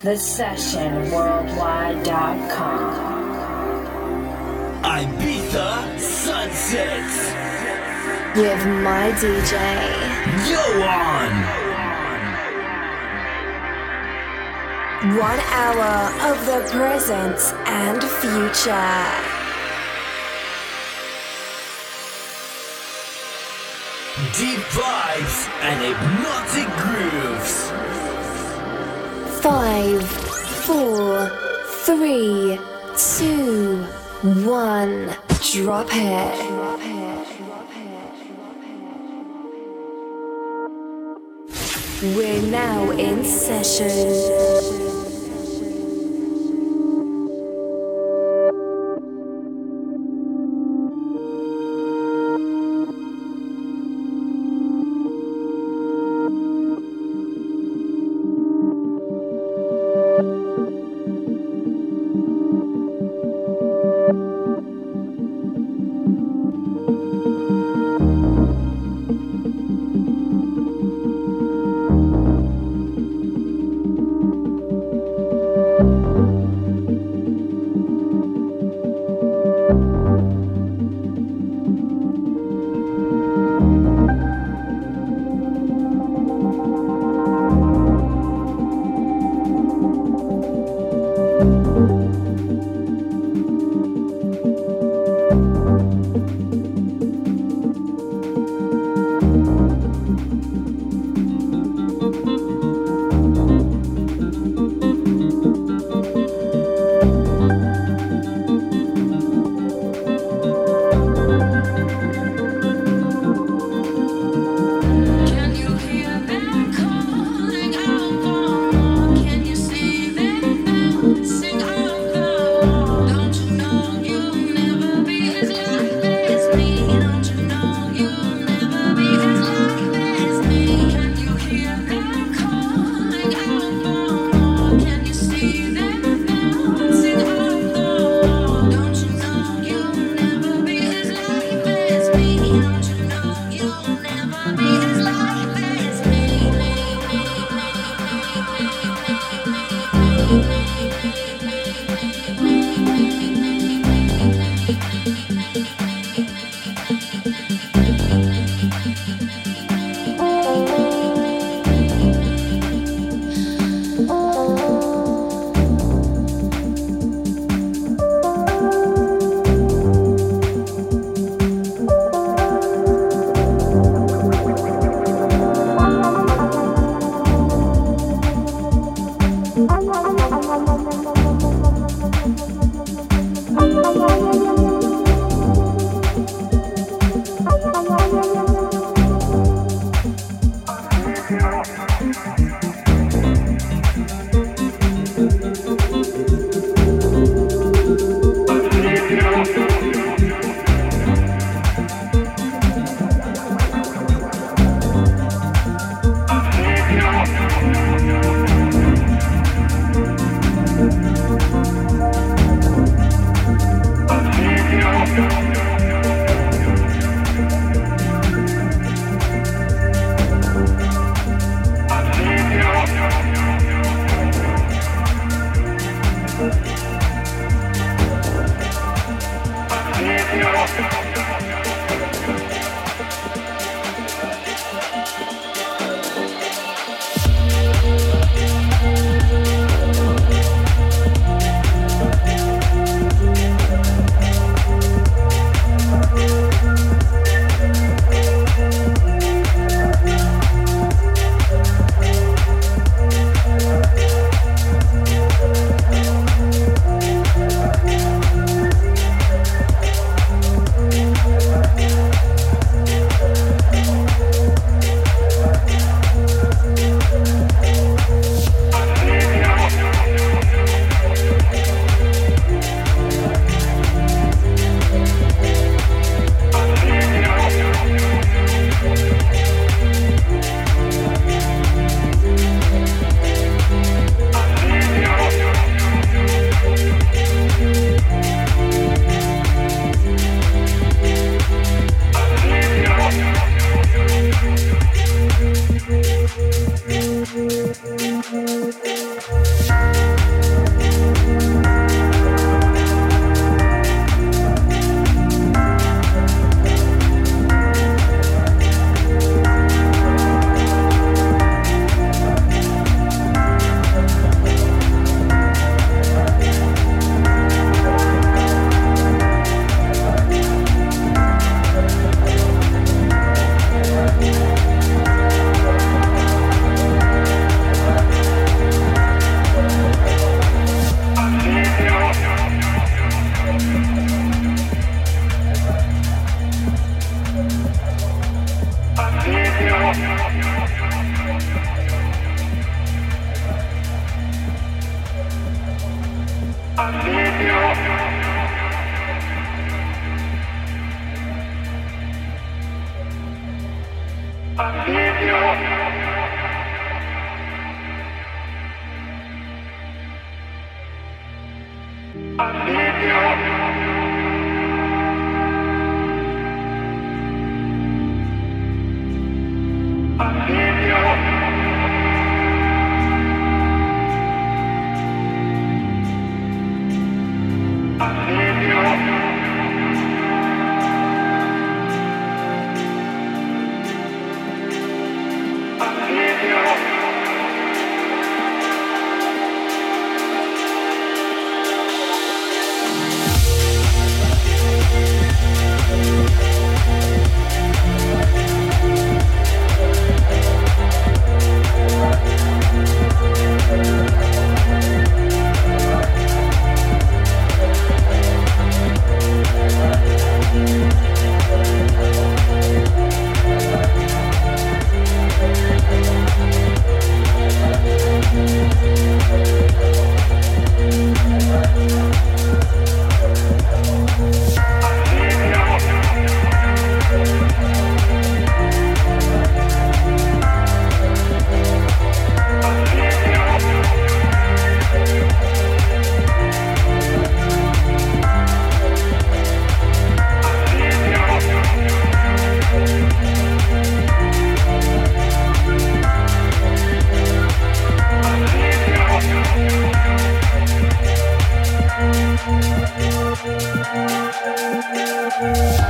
TheSessionWorldwide.com. Ibiza Sunsets. With my DJ. Ioan. One hour of the present and future. Deep vibes and hypnotic grooves. Five, four, three, two, one. Drop it. We're now in session.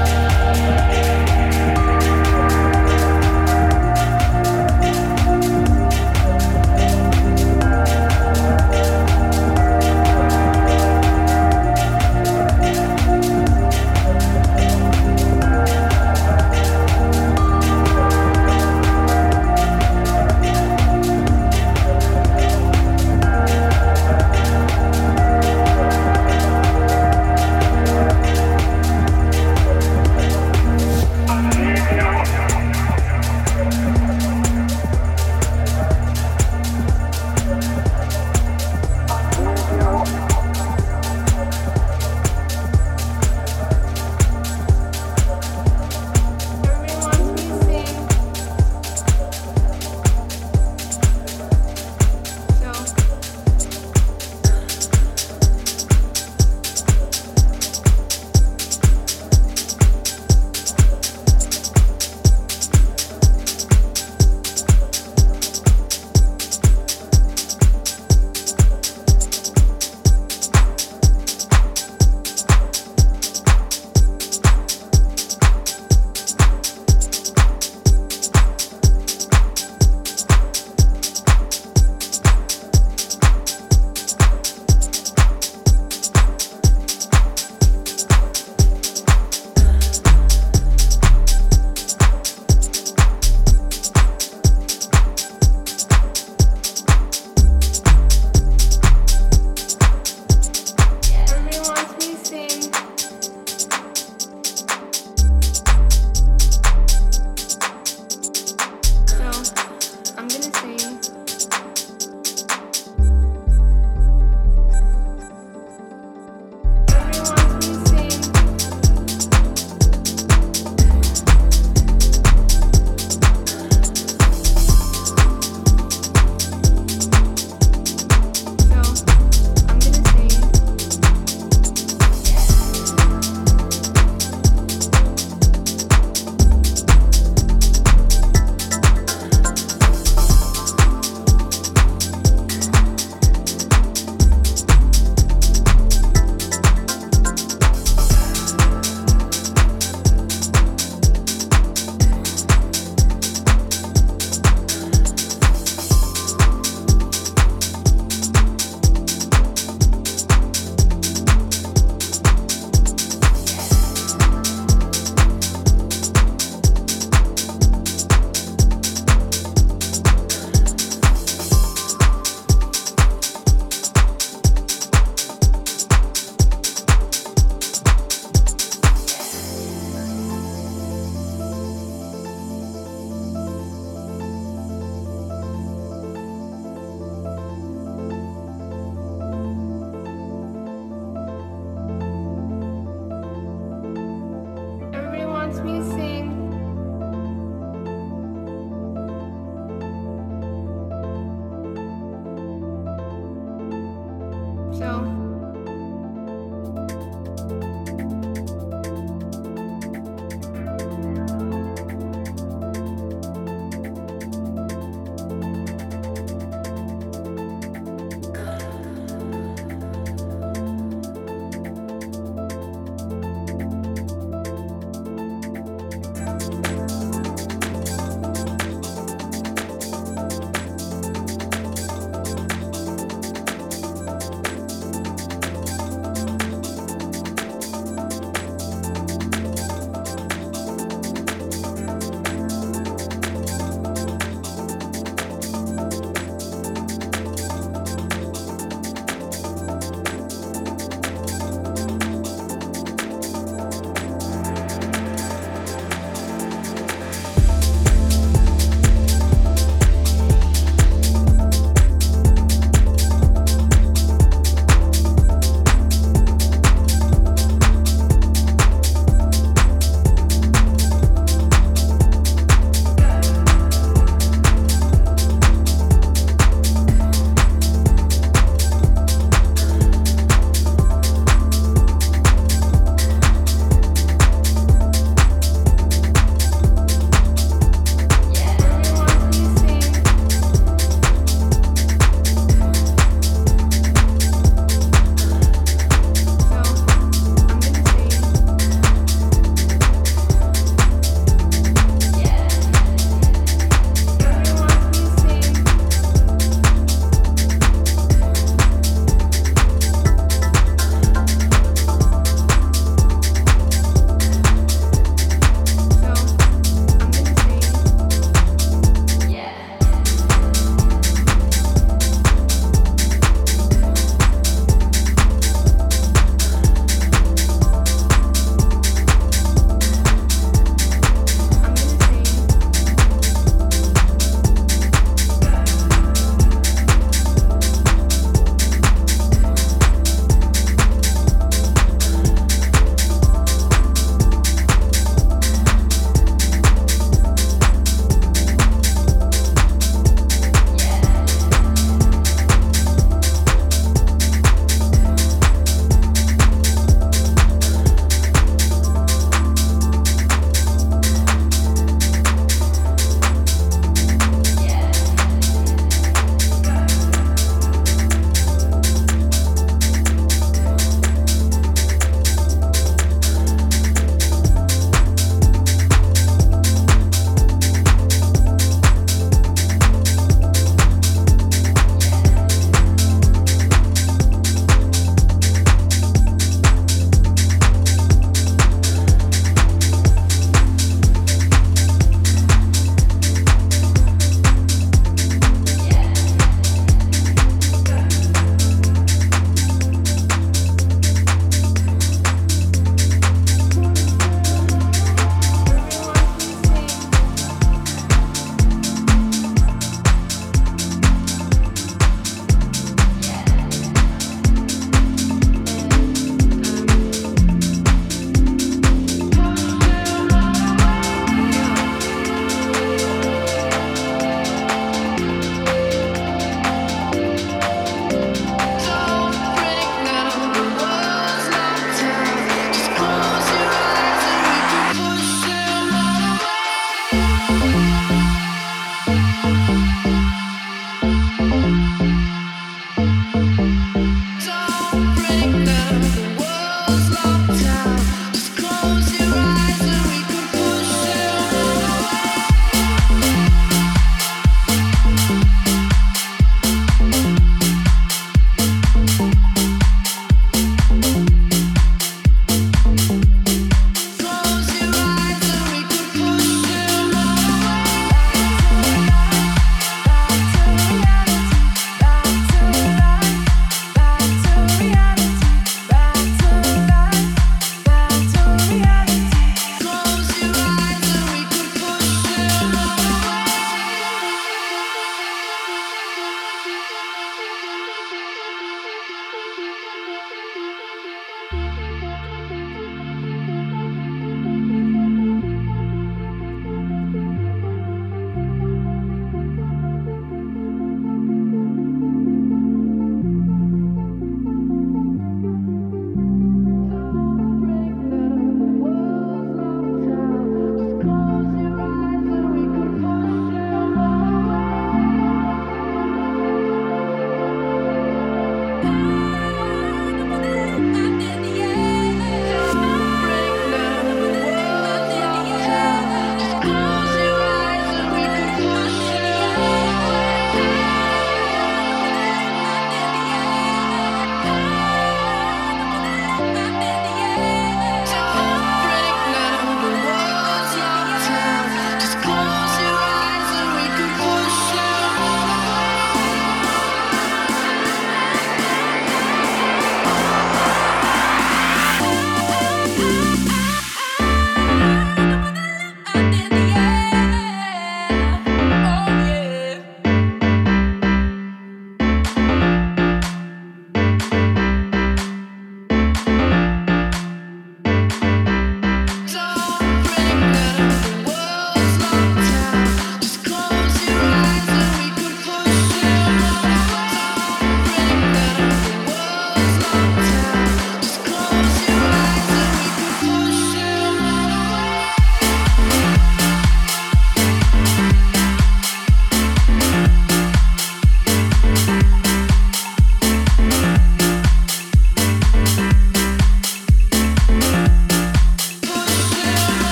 Música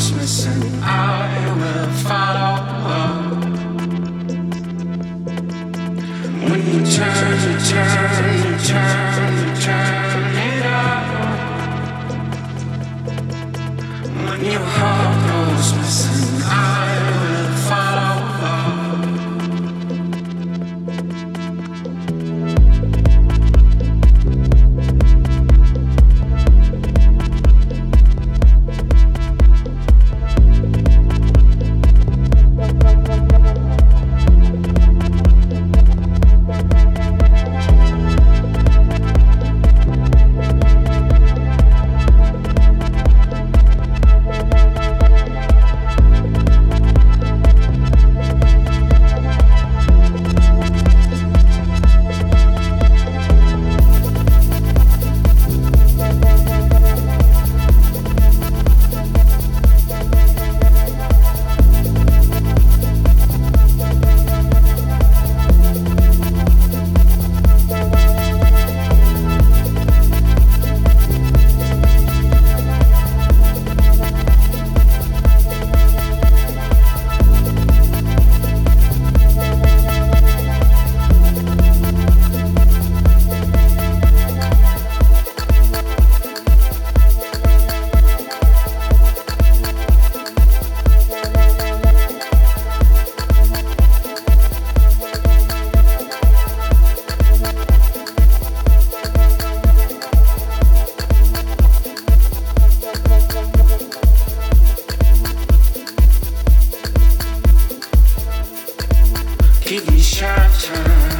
Christmas and I will follow. When you turn, you turn, you turn, you turn it up. When you hold. give me shelter.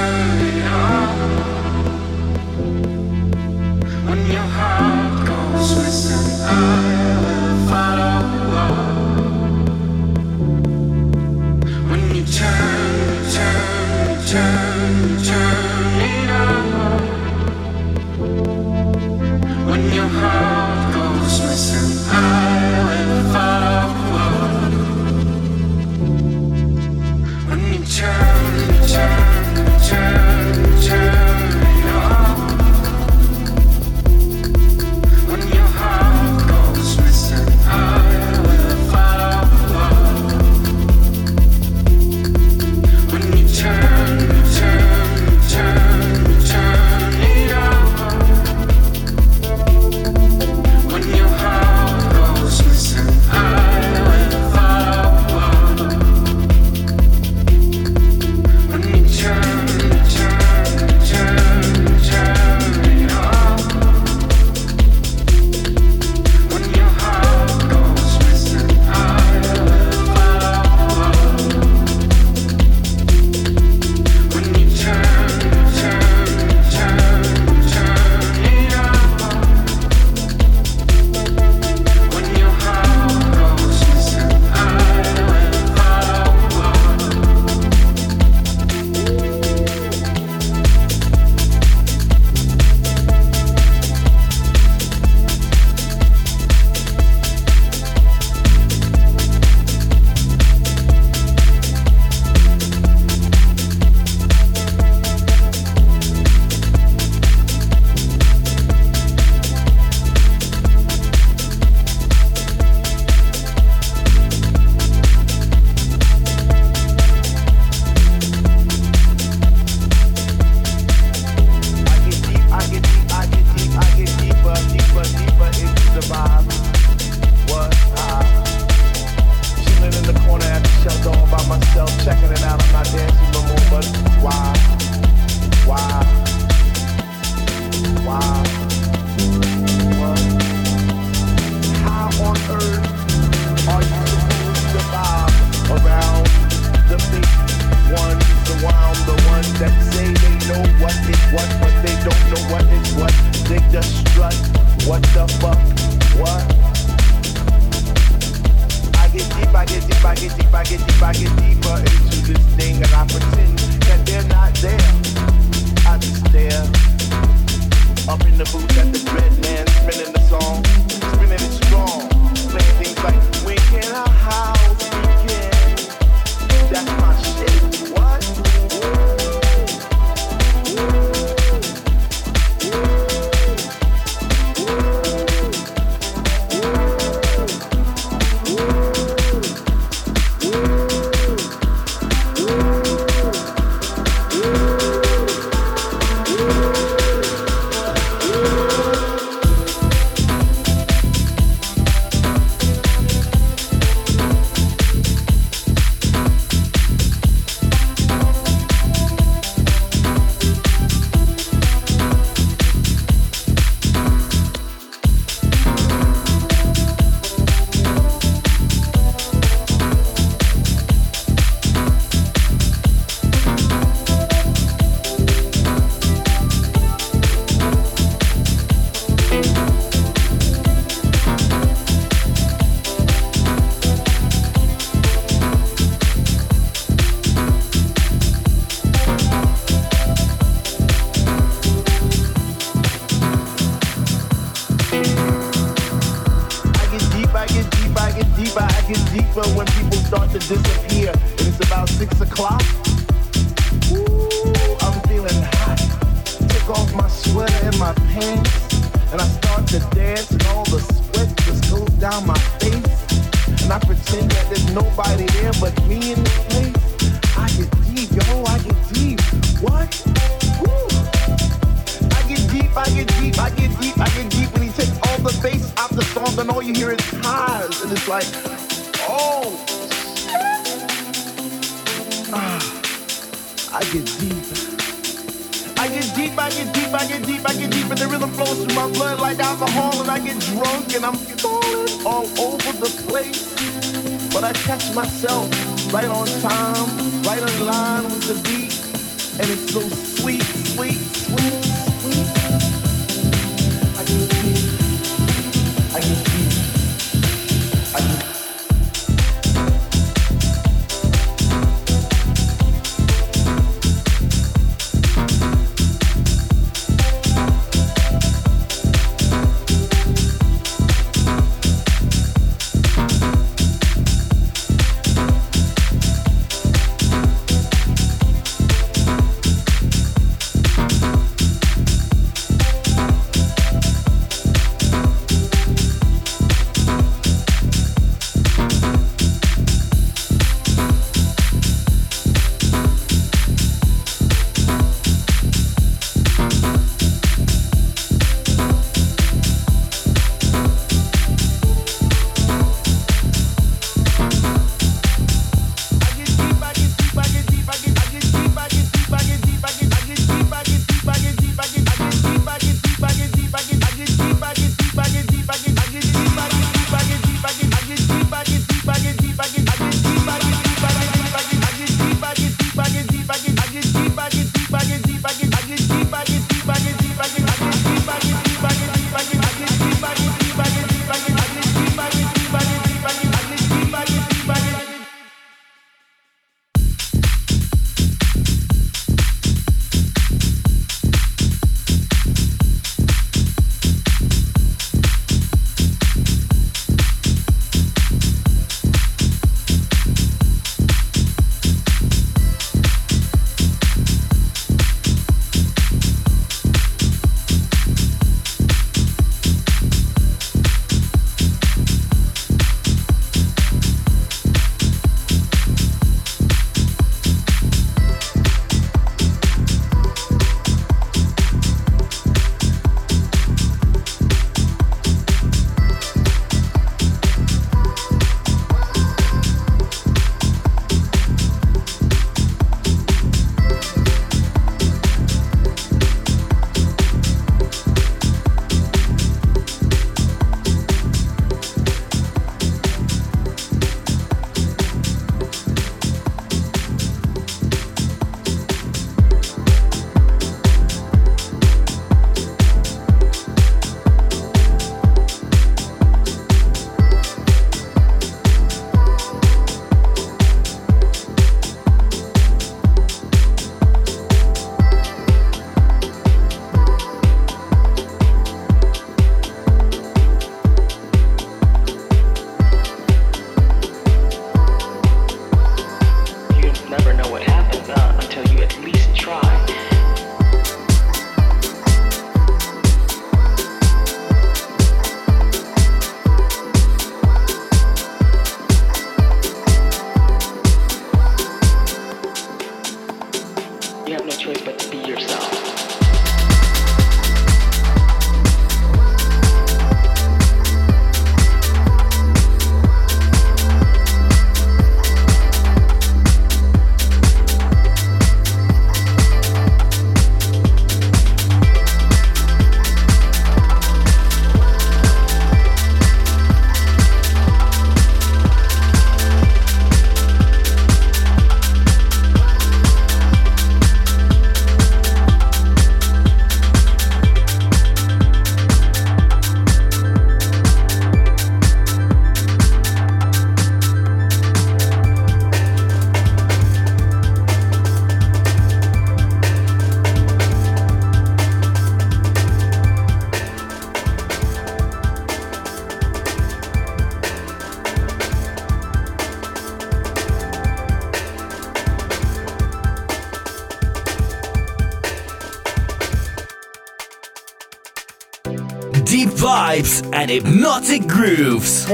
vibes and hypnotic grooves.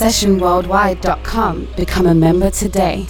sessionworldwide.com. Become a member today.